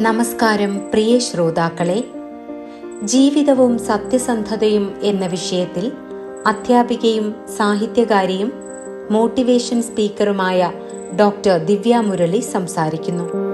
നമസ്കാരം പ്രിയ ശ്രോതാക്കളെ. ജീവിതവും സത്യസന്ധതയും എന്ന വിഷയത്തിൽ അധ്യാപികയും സാഹിത്യകാരിയും മോട്ടിവേഷൻ സ്പീക്കറുമായ ഡോക്ടർ ദിവ്യ മുരളി സംസാരിക്കുന്നു.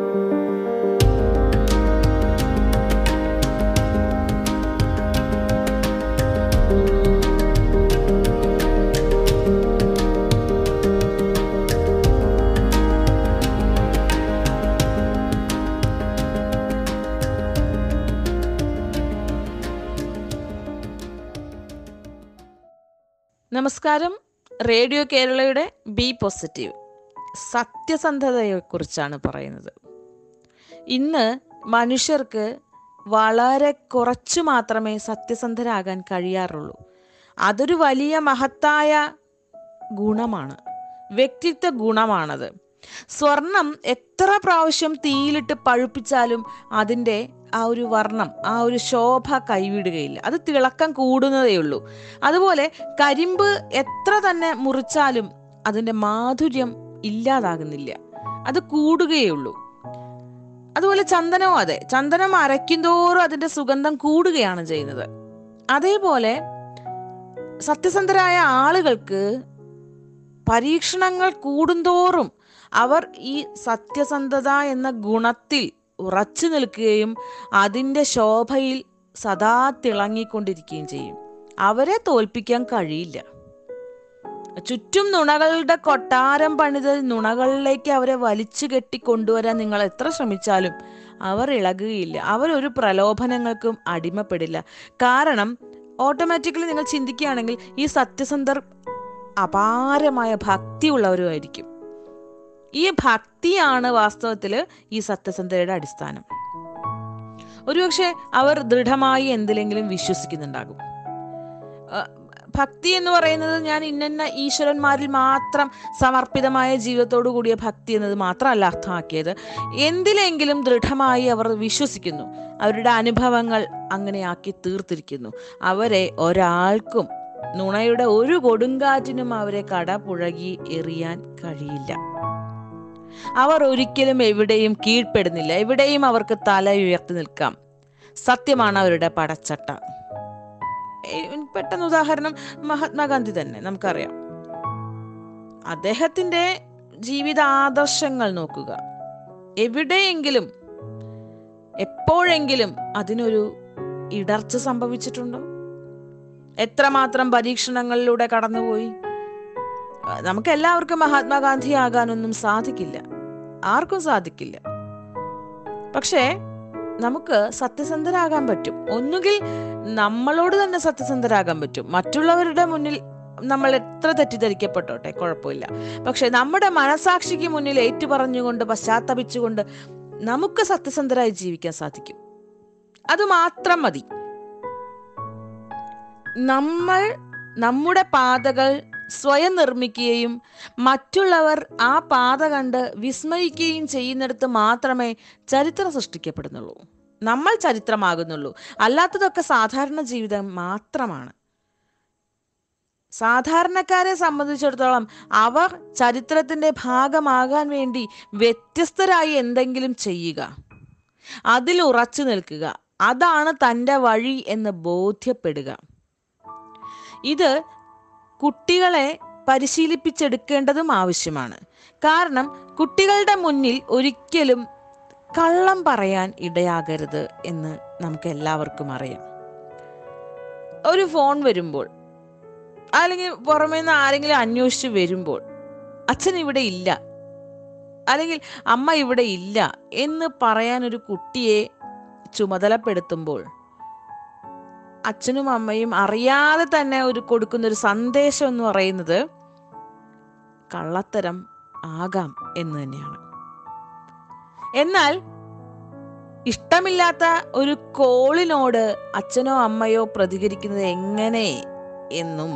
നമസ്കാരം. റേഡിയോ കേരളയുടെ ബി പോസിറ്റീവ്. സത്യസന്ധതയെക്കുറിച്ചാണ് പറയുന്നത്. ഇന്ന് മനുഷ്യർക്ക് വളരെ കുറച്ചു മാത്രമേ സത്യസന്ധരാകാൻ കഴിയാറുള്ളൂ. അതൊരു വലിയ മഹത്തായ ഗുണമാണ്. വ്യക്തിത്വ ഗുണമാണത്. സ്വർണം എത്ര പ്രാവശ്യം തീയിലിട്ട് പഴുപ്പിച്ചാലും അതിന്റെ ആ ഒരു വർണം ആ ഒരു ശോഭ കൈവിടുകയില്ല. അത് തിളക്കം കൂടുന്നതേ ഉള്ളൂ. അതുപോലെ കരിമ്പ് എത്ര തന്നെ മുറിച്ചാലും അതിന്റെ മാധുര്യം ഇല്ലാതാകുന്നില്ല. അത് കൂടുകയേ ഉള്ളൂ. അതുപോലെ ചന്ദനവും അതെ ചന്ദനം അരയ്ക്കുന്തോറും അതിന്റെ സുഗന്ധം കൂടുകയാണ് ചെയ്യുന്നത്. അതേപോലെ സത്യസന്ധരായ ആളുകൾക്ക് പരീക്ഷണങ്ങൾ കൂടുന്തോറും അവർ ഈ സത്യസന്ധത എന്ന ഗുണത്തിൽ ഉറച്ചു നിൽക്കുകയും അതിന്റെ ശോഭയിൽ സദാ തിളങ്ങിക്കൊണ്ടിരിക്കുകയും ചെയ്യും. അവരെ തോൽപ്പിക്കാൻ കഴിയില്ല. ചുറ്റും നുണകളുടെ കൊട്ടാരം പണിത് നുണകളിലേക്ക് അവരെ വലിച്ചു കെട്ടി കൊണ്ടുവരാൻ നിങ്ങൾ എത്ര ശ്രമിച്ചാലും അവർ ഇളകുകയില്ല. ഒരു പ്രലോഭനങ്ങൾക്കും അടിമപ്പെടില്ല. കാരണം ഓട്ടോമാറ്റിക്കലി നിങ്ങൾ ചിന്തിക്കുകയാണെങ്കിൽ ഈ സത്യസന്ധർ അപാരമായ ഭക്തിയുള്ളവരുമായിരിക്കും. ഈ ഭക്തിയാണ് വാസ്തവത്തിൽ ഈ സത്യസന്ധതയുടെ അടിസ്ഥാനം. ഒരുപക്ഷെ അവർ ദൃഢമായി എന്തിലെങ്കിലും വിശ്വസിക്കുന്നുണ്ടാകും. ഭക്തി എന്ന് പറയുന്നത് ഞാൻ ഇന്ന ഈശ്വരന്മാരിൽ മാത്രം സമർപ്പിതമായ ജീവിതത്തോടു കൂടിയ ഭക്തി എന്നത് മാത്രമല്ല അർത്ഥമാക്കിയത്. എന്തിലെങ്കിലും ദൃഢമായി അവർ വിശ്വസിക്കുന്നു. അവരുടെ അനുഭവങ്ങൾ അങ്ങനെയാക്കി തീർത്തിരിക്കുന്നു. അവരെ ഒരാൾക്കും നുണയുടെ ഒരു കൊടുങ്കാറ്റിനും അവരെ കടപുഴകി എറിയാൻ കഴിയില്ല. അവർ ഒരിക്കലും എവിടെയും കീഴ്പ്പെടുന്നില്ല. എവിടെയും അവർക്ക് തല ഉയർത്തി നിൽക്കാം. സത്യമാണ് അവരുടെ പടച്ചട്ട. പെട്ടെന്ന് ഉദാഹരണം മഹാത്മാഗാന്ധി തന്നെ നമുക്കറിയാം. അദ്ദേഹത്തിന്റെ ജീവിത ആദർശങ്ങൾ നോക്കുക. എവിടെയെങ്കിലും എപ്പോഴെങ്കിലും അതിനൊരു ഇടർച്ച സംഭവിച്ചിട്ടുണ്ടോ? എത്രമാത്രം പരീക്ഷണങ്ങളിലൂടെ കടന്നുപോയി? നമുക്ക് എല്ലാവർക്കും മഹാത്മാഗാന്ധി ആകാനൊന്നും സാധിക്കില്ല. ആർക്കും സാധിക്കില്ല. പക്ഷേ നമുക്ക് സത്യസന്ധരാകാൻ പറ്റും. ഒന്നുകിൽ നമ്മളോട് തന്നെ സത്യസന്ധരാകാൻ പറ്റും. മറ്റുള്ളവരുടെ മുന്നിൽ നമ്മൾ എത്ര തെറ്റിദ്ധരിക്കപ്പെട്ടോട്ടെ കുഴപ്പമില്ല. പക്ഷെ നമ്മുടെ മനസാക്ഷിക്ക് മുന്നിൽ ഏറ്റുപറഞ്ഞുകൊണ്ട് പശ്ചാത്തപിച്ചുകൊണ്ട് നമുക്ക് സത്യസന്ധരായി ജീവിക്കാൻ സാധിക്കും. അത് മാത്രം മതി. നമ്മൾ നമ്മുടെ പാതകൾ സ്വയം നിർമ്മിക്കുകയും മറ്റുള്ളവർ ആ പാത കണ്ട് വിസ്മയിക്കുകയും ചെയ്യുന്നിടത്ത് മാത്രമേ ചരിത്രം സൃഷ്ടിക്കപ്പെടുന്നുള്ളൂ. നമ്മൾ ചരിത്രമാകുന്നുള്ളൂ. അല്ലാത്തതൊക്കെ സാധാരണ ജീവിതം മാത്രമാണ്. സാധാരണക്കാരെ സംബന്ധിച്ചിടത്തോളം അവർ ചരിത്രത്തിന്റെ ഭാഗമാകാൻ വേണ്ടി വ്യത്യസ്തരായി എന്തെങ്കിലും ചെയ്യുക. അതിൽ ഉറച്ചു നിൽക്കുക. അതാണ് തന്റെ വഴി എന്ന് ബോധ്യപ്പെടുക. ഇത് കുട്ടികളെ പരിശീലിപ്പിച്ചെടുക്കേണ്ടതും ആവശ്യമാണ്. കാരണം കുട്ടികളുടെ മുന്നിൽ ഒരിക്കലും കള്ളം പറയാൻ ഇടയാകരുത് എന്ന് നമുക്ക് എല്ലാവർക്കും അറിയാം. ഒരു ഫോൺ വരുമ്പോൾ അല്ലെങ്കിൽ പുറമേ നിന്ന് ആരെങ്കിലും അന്വേഷിച്ച് വരുമ്പോൾ അച്ഛൻ ഇവിടെ ഇല്ല അല്ലെങ്കിൽ അമ്മ ഇവിടെ ഇല്ല എന്ന് പറയാൻ ഒരു കുട്ടിയെ ചുമതലപ്പെടുത്തുമ്പോൾ അച്ഛനും അമ്മയും അറിയാതെ തന്നെ ഒരു കൊടുക്കുന്ന ഒരു സന്ദേശം എന്ന് പറയുന്നത് കള്ളത്തരം ആകാം എന്ന് തന്നെയാണ്. എന്നാൽ ഇഷ്ടമില്ലാത്ത ഒരു കോളിനോട് അച്ഛനോ അമ്മയോ പ്രതികരിക്കുന്നത് എങ്ങനെ എന്നും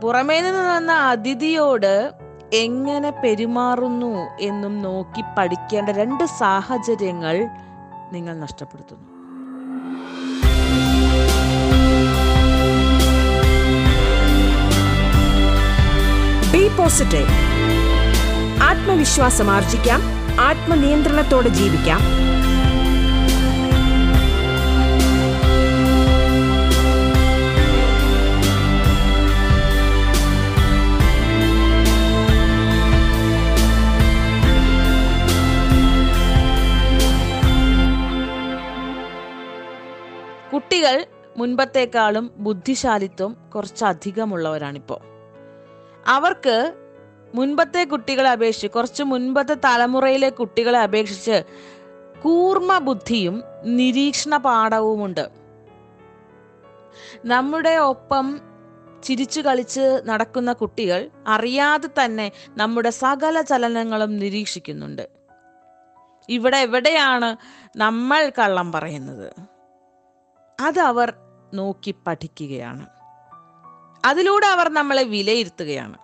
പുറമേ നിന്ന് വന്ന അതിഥിയോട് എങ്ങനെ പെരുമാറുന്നു എന്നും നോക്കി പഠിക്കേണ്ട രണ്ട് സാഹചര്യങ്ങൾ നിങ്ങൾ നഷ്ടപ്പെടുത്തുന്നു. പോസിറ്റീവ് ആത്മവിശ്വാസം ആർജിക്കാം. ആത്മനിയന്ത്രണത്തോടെ ജീവിക്കാം. കുട്ടികൾ മുൻപത്തേക്കാളും ബുദ്ധിശാലിത്വം കുറച്ചധികമുള്ളവരാണിപ്പോൾ അവർക്ക് മുൻപത്തെ കുട്ടികളെ അപേക്ഷിച്ച് കുറച്ച് മുൻപത്തെ തലമുറയിലെ കുട്ടികളെ അപേക്ഷിച്ച് കൂർമ്മ ബുദ്ധിയും നിരീക്ഷണ പാഠവുമുണ്ട്. നമ്മുടെ ഒപ്പം ചിരിച്ചു കളിച്ച് നടക്കുന്ന കുട്ടികൾ അറിയാതെ തന്നെ നമ്മുടെ സകല ചലനങ്ങളും നിരീക്ഷിക്കുന്നുണ്ട്. ഇവിടെ എവിടെയാണ് നമ്മൾ കള്ളം പറയുന്നത്? അത് അവർ നോക്കി പഠിക്കുകയാണ്. അതിലൂടെ അവർ നമ്മളെ വിലയിരുത്തുകയാണ്.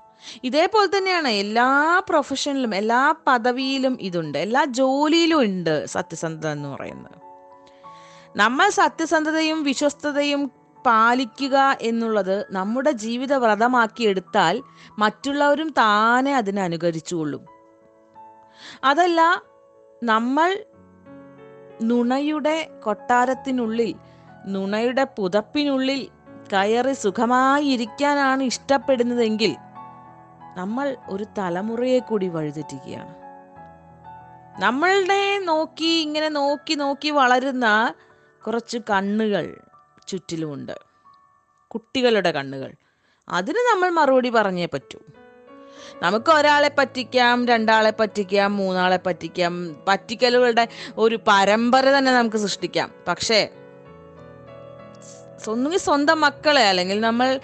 ഇതേപോലെ തന്നെയാണ് എല്ലാ പ്രൊഫഷനിലും എല്ലാ പദവിയിലും ഇതുണ്ട്. എല്ലാ ജോലിയിലും ഉണ്ട് സത്യസന്ധത എന്ന് പറയുന്നത്. നമ്മൾ സത്യസന്ധതയും വിശ്വസ്തതയും പാലിക്കുക എന്നുള്ളത് നമ്മുടെ ജീവിത വ്രതമാക്കി എടുത്താൽ മറ്റുള്ളവരും താനെ അതിനെ അനുകരിച്ചുകൊള്ളും. അതല്ല നമ്മൾ നുണയുടെ കൊട്ടാരത്തിനുള്ളിൽ നുണയുടെ പുതപ്പിനുള്ളിൽ കയറി സുഖമായി ഇരിക്കാനാണ് ഇഷ്ടപ്പെടുന്നതെങ്കിൽ നമ്മൾ ഒരു തലമുറയെ കൂടി വഴിതെറ്റിക്കുകയാണ്. നമ്മളുടെ നോക്കി ഇങ്ങനെ നോക്കി നോക്കി വളരുന്ന കുറച്ച് കണ്ണുകൾ ചുറ്റിലുമുണ്ട്. കുട്ടികളുടെ കണ്ണുകൾ. അതിന് നമ്മൾ മറുപടി പറഞ്ഞേ പറ്റൂ. നമുക്ക് ഒരാളെ പറ്റിക്കാം രണ്ടാളെ പറ്റിക്കാം മൂന്നാളെ പറ്റിക്കാം. പറ്റിക്കലുകളുടെ ഒരു പരമ്പര തന്നെ നമുക്ക് സൃഷ്ടിക്കാം. പക്ഷേ ഒന്നുകിൽ സ്വന്തം മക്കളെ അല്ലെങ്കിൽ നമ്മൾ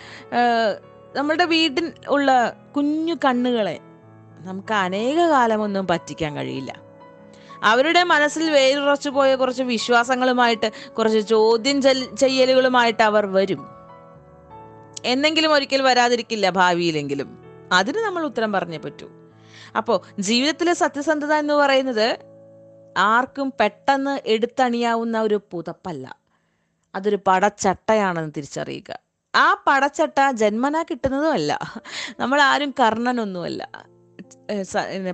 നമ്മുടെ വീട്ടിൽ ഉള്ള കുഞ്ഞു കണ്ണുകളെ നമുക്ക് അനേക കാലമൊന്നും പറ്റിക്കാൻ കഴിയില്ല. അവരുടെ മനസ്സിൽ വേരുറച്ചു പോയ കുറച്ച് വിശ്വാസങ്ങളുമായിട്ട് കുറച്ച് ചോദ്യം ചെയ്യലുകളുമായിട്ട് അവർ വരും. എന്നെങ്കിലും ഒരിക്കൽ വരാതിരിക്കില്ല ഭാവിയിലെങ്കിലും. അതിന് നമ്മൾ ഉത്തരം പറഞ്ഞേ പറ്റൂ. അപ്പോൾ ജീവിതത്തിലെ സത്യസന്ധത എന്ന് പറയുന്നത് ആർക്കും പെട്ടെന്ന് എടുത്തണിയാവുന്ന ഒരു പുതപ്പല്ല. അതൊരു പടച്ചട്ടയാണെന്ന് തിരിച്ചറിയുക. ആ പടച്ചട്ട ജന്മനാ കിട്ടുന്നതുമല്ല. നമ്മൾ ആരും കർണനൊന്നുമല്ല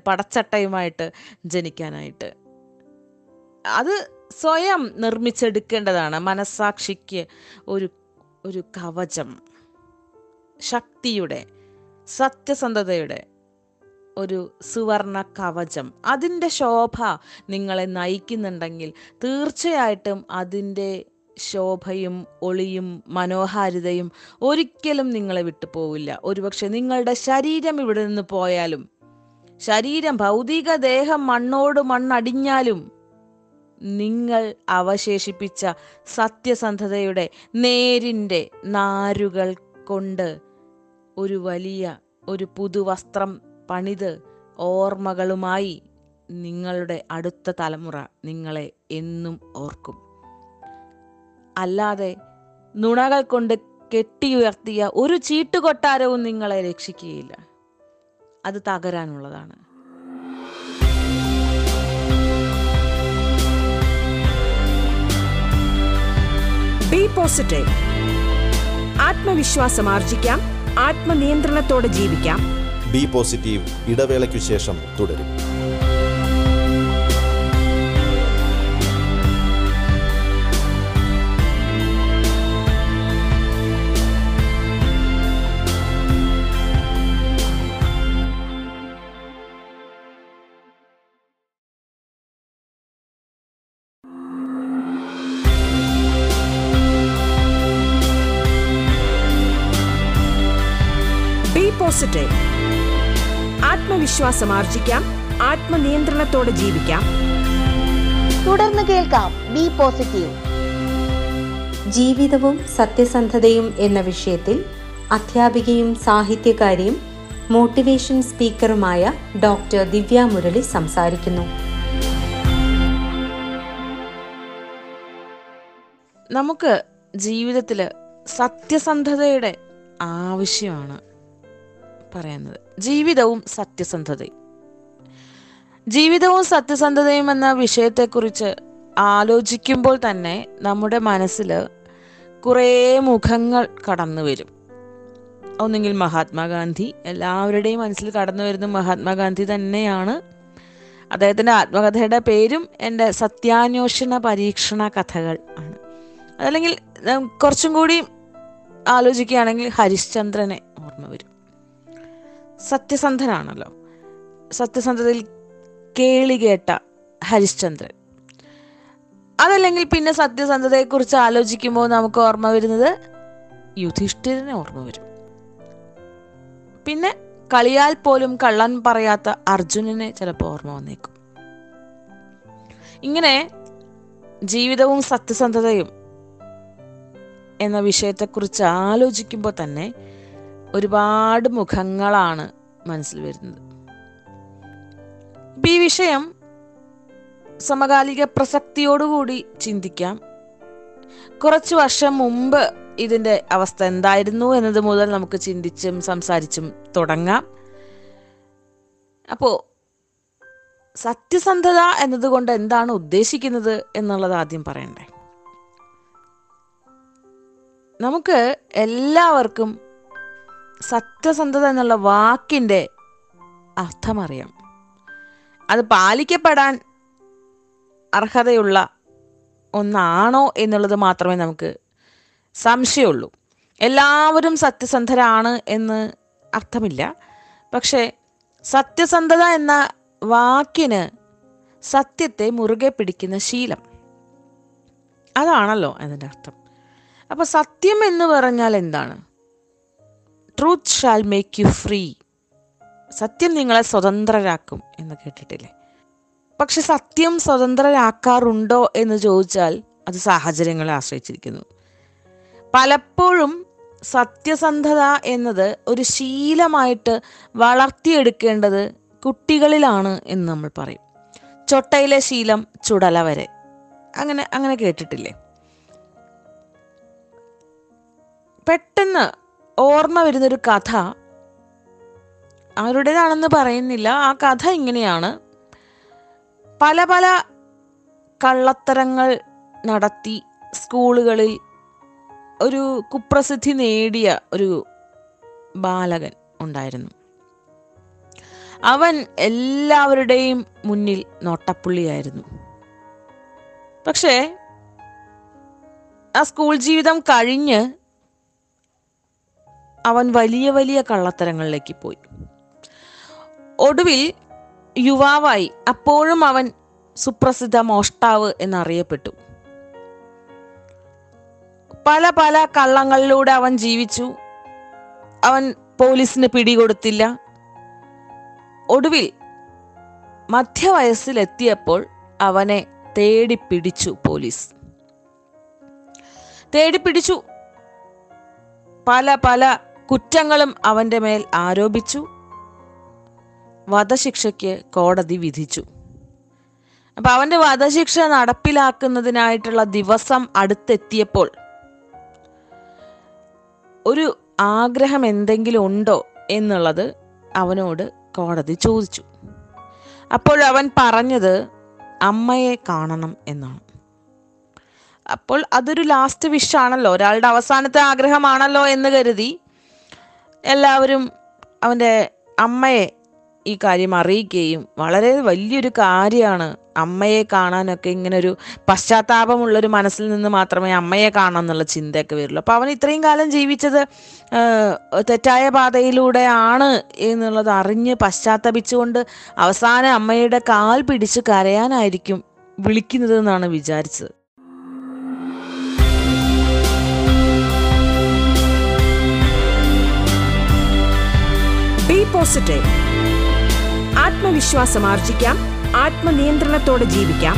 പടച്ചട്ടയുമായിട്ട് ജനിക്കാനായിട്ട്. അത് സ്വയം നിർമ്മിച്ചെടുക്കേണ്ടതാണ് മനസാക്ഷിക്ക് ഒരു ഒരു കവചം. ശക്തിയുടെ സത്യസന്ധതയുടെ ഒരു സുവർണ കവചം. അതിന്റെ ശോഭ നിങ്ങളെ നയിക്കുന്നുണ്ടെങ്കിൽ തീർച്ചയായിട്ടും അതിന്റെ ശോഭയും ഒളിയും മനോഹാരിതയും ഒരിക്കലും നിങ്ങളെ വിട്ടു പോവില്ല ഒരുപക്ഷെ നിങ്ങളുടെ ശരീരം ഇവിടെ നിന്ന് പോയാലും ശരീരം ഭൗതിക ദേഹം മണ്ണോട് മണ്ണടിഞ്ഞാലും നിങ്ങൾ അവശേഷിപ്പിച്ച സത്യസന്ധതയുടെ നേരിന്റെ നാരുകൾ കൊണ്ട് ഒരു വലിയ ഒരു പുതുവസ്ത്രം പണിത് ഓർമ്മകളുമായി നിങ്ങളുടെ അടുത്ത തലമുറ നിങ്ങളെ എന്നും ഓർക്കും. അല്ലാതെ നുണകൾ കൊണ്ട് കെട്ടിയുയർത്തിയ ഒരു ചീട്ടുകൊട്ടാരവും നിങ്ങളെ രക്ഷിക്കുകയില്ല. അത് തകരാനുള്ളതാണ്. ബി പോസിറ്റീവ് ആത്മവിശ്വാസം ആർജിക്കാം. ആത്മനിയന്ത്രണത്തോടെ ജീവിക്കാം. ബി പോസിറ്റീവ് ഇടവേളയ്ക്കു ശേഷം തുടരും. പോസിറ്റീവ്. ആത്മവിശ്വാസം ആർജിക്കാം ആത്മനിയന്ത്രണത്തോടെ ജീവിക്കാം. തുടർന്ന് കേൾക്കാം ബി പോസിറ്റീവ്. ജീവിതവും സത്യസന്ധതയും എന്ന വിഷയത്തിൽ അധ്യാപികയും സാഹിത്യകാരിയും മോട്ടിവേഷൻ സ്പീക്കറുമായ ഡോക്ടർ ദിവ്യ മുരളി സംസാരിക്കുന്നു. നമുക്ക് ജീവിതത്തിൽ സത്യസന്ധതയുടെ ആവശ്യമാണ്. പറയുന്നത്. ജീവിതവും സത്യസന്ധതയും. ജീവിതവും സത്യസന്ധതയും എന്ന വിഷയത്തെക്കുറിച്ച് ആലോചിക്കുമ്പോൾ തന്നെ നമ്മുടെ മനസ്സിൽ കുറേ മുഖങ്ങൾ കടന്നു വരും. ഒന്നുകിൽ മഹാത്മാഗാന്ധി എല്ലാവരുടെയും മനസ്സിൽ കടന്നു വരുന്ന മഹാത്മാഗാന്ധി തന്നെയാണ്. അദ്ദേഹത്തിന്റെ ആത്മകഥയുടെ പേരും എന്റെ സത്യാന്വേഷണ പരീക്ഷണ കഥകൾ ആണ്. അതല്ലെങ്കിൽ കുറച്ചും കൂടി ആലോചിക്കുകയാണെങ്കിൽ ഹരിശ്ചന്ദ്രനെ സത്യസന്ധനാണല്ലോ. സത്യസന്ധതയിൽ കേളികേട്ട ഹരിശ്ചന്ദ്രൻ. അതല്ലെങ്കിൽ പിന്നെ സത്യസന്ധതയെക്കുറിച്ച് ആലോചിക്കുമ്പോൾ നമുക്ക് ഓർമ്മ വരുന്നത് യുധിഷ്ഠിരനെ ഓർമ്മ വരും. പിന്നെ കളിയാൽ പോലും കള്ളൻ പറയാത്ത അർജുനനെ ചിലപ്പോൾ ഓർമ്മ വന്നേക്കും. ഇങ്ങനെ ജീവിതവും സത്യസന്ധതയും എന്ന വിഷയത്തെക്കുറിച്ച് ആലോചിക്കുമ്പോൾ തന്നെ ഒരുപാട് മുഖങ്ങളാണ് മനസ്സിൽ വരുന്നത്. ഈ വിഷയം സമകാലിക പ്രസക്തിയോടുകൂടി ചിന്തിക്കാം. കുറച്ച് വർഷം മുമ്പ് ഇതിന്റെ അവസ്ഥ എന്തായിരുന്നു എന്നത് മുതൽ നമുക്ക് ചിന്തിച്ചും സംസാരിച്ചും തുടങ്ങാം. അപ്പോൾ സത്യസന്ധത എന്നതുകൊണ്ട് എന്താണ് ഉദ്ദേശിക്കുന്നത് എന്നുള്ളത് ആദ്യം പറയണ്ടേ? നമുക്ക് എല്ലാവർക്കും സത്യസന്ധത എന്നുള്ള വാക്കിന്റെ അർത്ഥമറിയാം. അത് പാലിക്കപ്പെടാൻ അർഹതയുള്ള ഒന്നാണോ എന്നുള്ളത് മാത്രമേ നമുക്ക് സംശയമുള്ളൂ. എല്ലാവരും സത്യസന്ധരാണ് എന്ന് അർത്ഥമില്ല. പക്ഷേ സത്യസന്ധത എന്ന വാക്കിന് സത്യത്തെ മുറുകെ പിടിക്കുന്ന ശീലം. അതാണല്ലോ അതിന്റെ അർത്ഥം. അപ്പോൾ സത്യം എന്ന് പറഞ്ഞാൽ എന്താണ്? Truth shall make you free സത്യം നിങ്ങളെ സ്വതന്ത്രരാക്കും എന്ന് കേട്ടിട്ടില്ലേ? പക്ഷെ സത്യം സ്വതന്ത്രരാക്കാറുണ്ടോ എന്ന് ചോദിച്ചാൽ അത് സാഹചര്യങ്ങളെ ആശ്രയിച്ചിരിക്കുന്നു. പലപ്പോഴും സത്യസന്ധത എന്നത് ഒരു ശീലമായിട്ട് വളർത്തിയെടുക്കേണ്ടത് കുട്ടികളിലാണ് എന്ന് നമ്മൾ പറയും. ചൊട്ടയിലെ ശീലം ചുടല വരെ. അങ്ങനെ അങ്ങനെ കേട്ടിട്ടില്ലേ? പെട്ടെന്ന് ഓർമ്മ വരുന്നൊരു കഥ. അവരുടേതാണെന്ന് പറയുന്നില്ല. ആ കഥ ഇങ്ങനെയാണ്. പല പല കള്ളത്തരങ്ങൾ നടത്തി സ്കൂളുകളിൽ ഒരു കുപ്രസിദ്ധി നേടിയ ഒരു ബാലകൻ ഉണ്ടായിരുന്നു. അവൻ എല്ലാവരുടെയും മുന്നിൽ നോട്ടപ്പുള്ളിയായിരുന്നു. പക്ഷേ ആ സ്കൂൾ ജീവിതം കഴിഞ്ഞ് അവൻ വലിയ വലിയ കള്ളത്തരങ്ങളിലേക്ക് പോയി. ഒടുവിൽ യുവാവായി അപ്പോഴും അവൻ സുപ്രസിദ്ധ മോഷ്ടാവ് എന്നറിയപ്പെട്ടു. പല പല കള്ളങ്ങളിലൂടെ അവൻ ജീവിച്ചു. അവൻ പോലീസിന് പിടികൊടുത്തില്ല. ഒടുവിൽ മധ്യവയസ്സിലെത്തിയപ്പോൾ അവനെ തേടി പിടിച്ചു പോലീസ്. തേടി പിടിച്ചു. പല പല കുറ്റങ്ങളും അവന്റെ മേൽ ആരോപിച്ചു. വധശിക്ഷയ്ക്ക് കോടതി വിധിച്ചു. അപ്പൊ അവന്റെ വധശിക്ഷ നടപ്പിലാക്കുന്നതിനായിട്ടുള്ള ദിവസം അടുത്തെത്തിയപ്പോൾ ഒരു ആഗ്രഹം എന്തെങ്കിലും ഉണ്ടോ എന്നുള്ളത് അവനോട് കോടതി ചോദിച്ചു. അപ്പോൾ അവൻ പറഞ്ഞത് അമ്മയെ കാണണം എന്നാണ്. അപ്പോൾ അതൊരു ലാസ്റ്റ് വിഷാണല്ലോ ഒരാളുടെ അവസാനത്തെ ആഗ്രഹമാണല്ലോ എന്ന് കരുതി എല്ലാവരും അവന്റെ അമ്മയെ ഈ കാര്യം അറിയിക്കുകയും വളരെ വലിയൊരു കാര്യമാണ് അമ്മയെ കാണാനൊക്കെ ഇങ്ങനെ ഒരു പശ്ചാത്താപമുള്ളൊരു മനസ്സിൽ നിന്ന് മാത്രമേ അമ്മയെ കാണാം എന്നുള്ള ചിന്തയൊക്കെ വരുള്ളൂ. അപ്പോൾ അവൻ ഇത്രയും കാലം ജീവിച്ചത് തെറ്റായ പാതയിലൂടെ ആണ് എന്നുള്ളത് അറിഞ്ഞ് പശ്ചാത്തപിച്ചുകൊണ്ട് അവസാനം അമ്മയുടെ കാൽ പിടിച്ച് കരയാനായിരിക്കും വിളിക്കുന്നത് എന്നാണ് വിചാരിച്ചത്. പോസിറ്റീവ്. ആത്മവിശ്വാസം ആർജിക്കാം ആത്മനിയന്ത്രണത്തോടെ ജീവിക്കാം.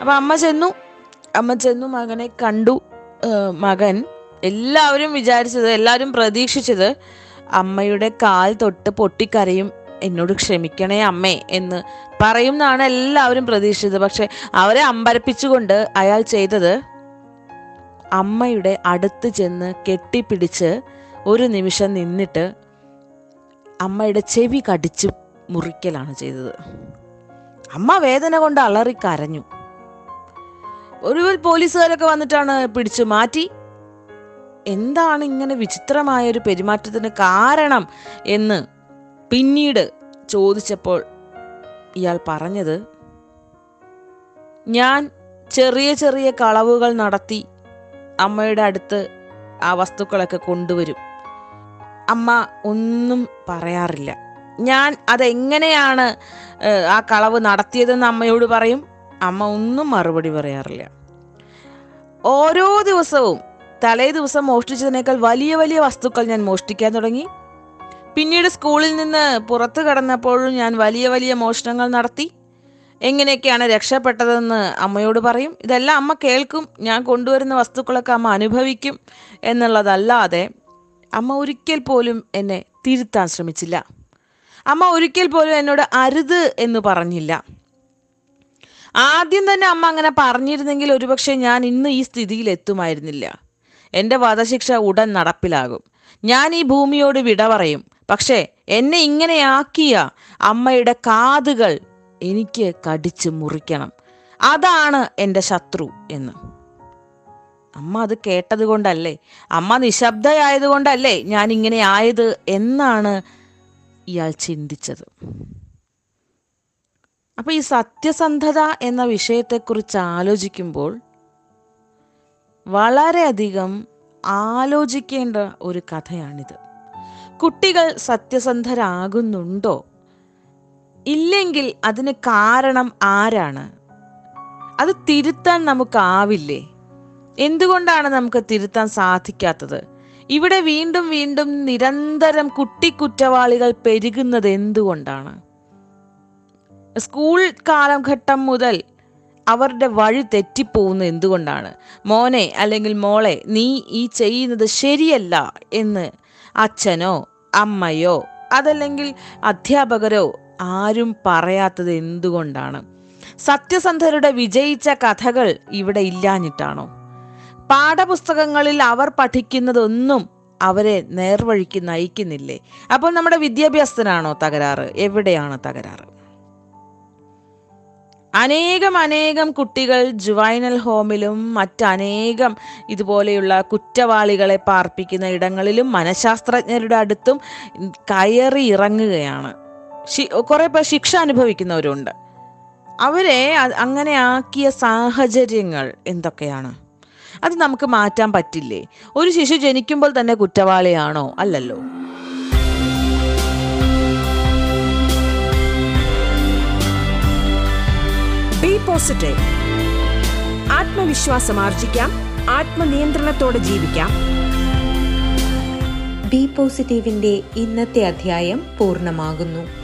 അപ്പൊ അമ്മ ചെന്നു. അമ്മ ചെന്നു മകനെ കണ്ടു മകൻ. എല്ലാവരും വിചാരിച്ചത് എല്ലാവരും പ്രതീക്ഷിച്ചത് അമ്മയുടെ കാൽ തൊട്ട് പൊട്ടിക്കരയും എന്നോട് ക്ഷമിക്കണേ അമ്മേ എന്ന് പറയും എന്നാണ് എല്ലാവരും പ്രതീക്ഷിച്ചത്. പക്ഷെ അവരെ അമ്പരപ്പിച്ചുകൊണ്ട് അയാൾ ചെയ്തത് അമ്മയുടെ അടുത്ത് ചെന്ന് കെട്ടിപ്പിടിച്ച് ഒരു നിമിഷം നിന്നിട്ട് അമ്മയുടെ ചെവി കടിച്ച് മുറിക്കലാണ് ചെയ്തത്. അമ്മ വേദന കൊണ്ട് അലറി കരഞ്ഞു. ഒരു പോലീസുകാരൊക്കെ വന്നിട്ടാണ് പിടിച്ചു മാറ്റി. എന്താണ് ഇങ്ങനെ വിചിത്രമായ ഒരു പെരുമാറ്റത്തിന് കാരണം എന്ന് പിന്നീട് ചോദിച്ചപ്പോൾ ഇയാൾ പറഞ്ഞത് ഞാൻ ചെറിയ ചെറിയ കളവുകൾ നടത്തി അമ്മയുടെ അടുത്ത് ആ വസ്തുക്കളൊക്കെ കൊണ്ടുവരും. അമ്മ ഒന്നും പറയാറില്ല. ഞാൻ അതെങ്ങനെയാണ് ആ കളവ് നടത്തിയതെന്ന് അമ്മയോട് പറയും. അമ്മ ഒന്നും മറുപടി പറയാറില്ല. ഓരോ ദിവസവും തലേ ദിവസം മോഷ്ടിച്ചതിനേക്കാൾ വലിയ വലിയ വസ്തുക്കൾ ഞാൻ മോഷ്ടിക്കാൻ തുടങ്ങി. പിന്നീട് സ്കൂളിൽ നിന്ന് പുറത്തു കടന്നപ്പോഴും ഞാൻ വലിയ വലിയ മോഷണങ്ങൾ നടത്തി. എങ്ങനെയൊക്കെയാണ് രക്ഷപ്പെട്ടതെന്ന് അമ്മയോട് പറയും. ഇതെല്ലാം അമ്മ കേൾക്കും. ഞാൻ കൊണ്ടുവരുന്ന വസ്തുക്കളൊക്കെ അമ്മ അനുഭവിക്കും എന്നുള്ളതല്ലാതെ അമ്മ ഒരിക്കൽ പോലും എന്നെ തിരുത്താൻ ശ്രമിച്ചില്ല. അമ്മ ഒരിക്കൽ പോലും എന്നോട് അരുത് എന്ന് പറഞ്ഞില്ല. ആദ്യം തന്നെ അമ്മ അങ്ങനെ പറഞ്ഞിരുന്നെങ്കിൽ ഒരുപക്ഷെ ഞാൻ ഇന്ന് ഈ സ്ഥിതിയിൽ എത്തുമായിരുന്നില്ല എന്റെ വധശിക്ഷ ഉടൻ നടപ്പിലാകും. ഞാൻ ഈ ഭൂമിയോട് വിട പറയും. പക്ഷേ എന്നെ ഇങ്ങനെയാക്കിയ അമ്മയുടെ കാതുകൾ എനിക്ക് കടിച്ച് മുറിക്കണം. അതാണ് എന്റെ ശത്രു എന്ന്. അമ്മ അത് കേട്ടത് കൊണ്ടല്ലേ അമ്മ നിശബ്ദയായതുകൊണ്ടല്ലേ ഞാൻ ഇങ്ങനെ ആയത് എന്നാണ് ഇയാൾ ചിന്തിച്ചത്. അപ്പൊ ഈ സത്യസന്ധത എന്ന വിഷയത്തെക്കുറിച്ച് ആലോചിക്കുമ്പോൾ വളരെയധികം ആലോചിക്കേണ്ട ഒരു കഥയാണിത്. കുട്ടികൾ സത്യസന്ധരാകുന്നുണ്ടോ? ഇല്ലെങ്കിൽ അതിന് കാരണം ആരാണ്? അത് തിരുത്താൻ നമുക്കാവില്ലേ? എന്തുകൊണ്ടാണ് നമുക്ക് തിരുത്താൻ സാധിക്കാത്തത്? ഇവിടെ വീണ്ടും വീണ്ടും നിരന്തരം കുട്ടിക്കുറ്റവാളികൾ പെരുകുന്നത് എന്തുകൊണ്ടാണ്? സ്കൂൾ കാലഘട്ടം മുതൽ അവരുടെ വഴി തെറ്റിപ്പോകുന്നത് എന്തുകൊണ്ടാണ്? മോനെ അല്ലെങ്കിൽ മോളെ നീ ഈ ചെയ്യുന്നത് ശരിയല്ല എന്ന് അച്ഛനോ അമ്മയോ അതല്ലെങ്കിൽ അധ്യാപകരോ ആരും പറയാത്തത് എന്തുകൊണ്ടാണ്? സത്യസന്ധരുടെ വിജയിച്ച കഥകൾ ഇവിടെ ഇല്ലാഞ്ഞിട്ടാണോ? പാഠപുസ്തകങ്ങളിൽ അവർ പഠിക്കുന്നതൊന്നും അവരെ നേർവഴിക്ക് നയിക്കുന്നില്ലേ? അപ്പോൾ നമ്മുടെ വിദ്യാഭ്യാസത്തിനാണോ തകരാറ്? എവിടെയാണ് തകരാറ്? അനേകം അനേകം കുട്ടികൾ ജുവൈനൽ ഹോമിലും മറ്റനേകം ഇതുപോലെയുള്ള കുറ്റവാളികളെ പാർപ്പിക്കുന്ന ഇടങ്ങളിലും മനഃശാസ്ത്രജ്ഞരുടെ അടുത്തും കയറി ഇറങ്ങുകയാണ്. കുറെ പേർ ശിക്ഷ അനുഭവിക്കുന്നവരുണ്ട്. അവരെ അങ്ങനെ ആക്കിയ സാഹചര്യങ്ങൾ എന്തൊക്കെയാണ്? അത് നമുക്ക് മാറ്റാൻ പറ്റില്ലേ? ഒരു ശിശു ജനിക്കുമ്പോൾ തന്നെ കുറ്റവാളിയാണോ? അല്ലല്ലോ. പോസിറ്റീവ് ആത്മവിശ്വാസം ആർജിക്കാം. ആത്മനിയന്ത്രണത്തോടെ ജീവിക്കാം. ബി പോസിറ്റീവിന്റെ ഇന്നത്തെ അധ്യായം പൂർണമാകുന്നു.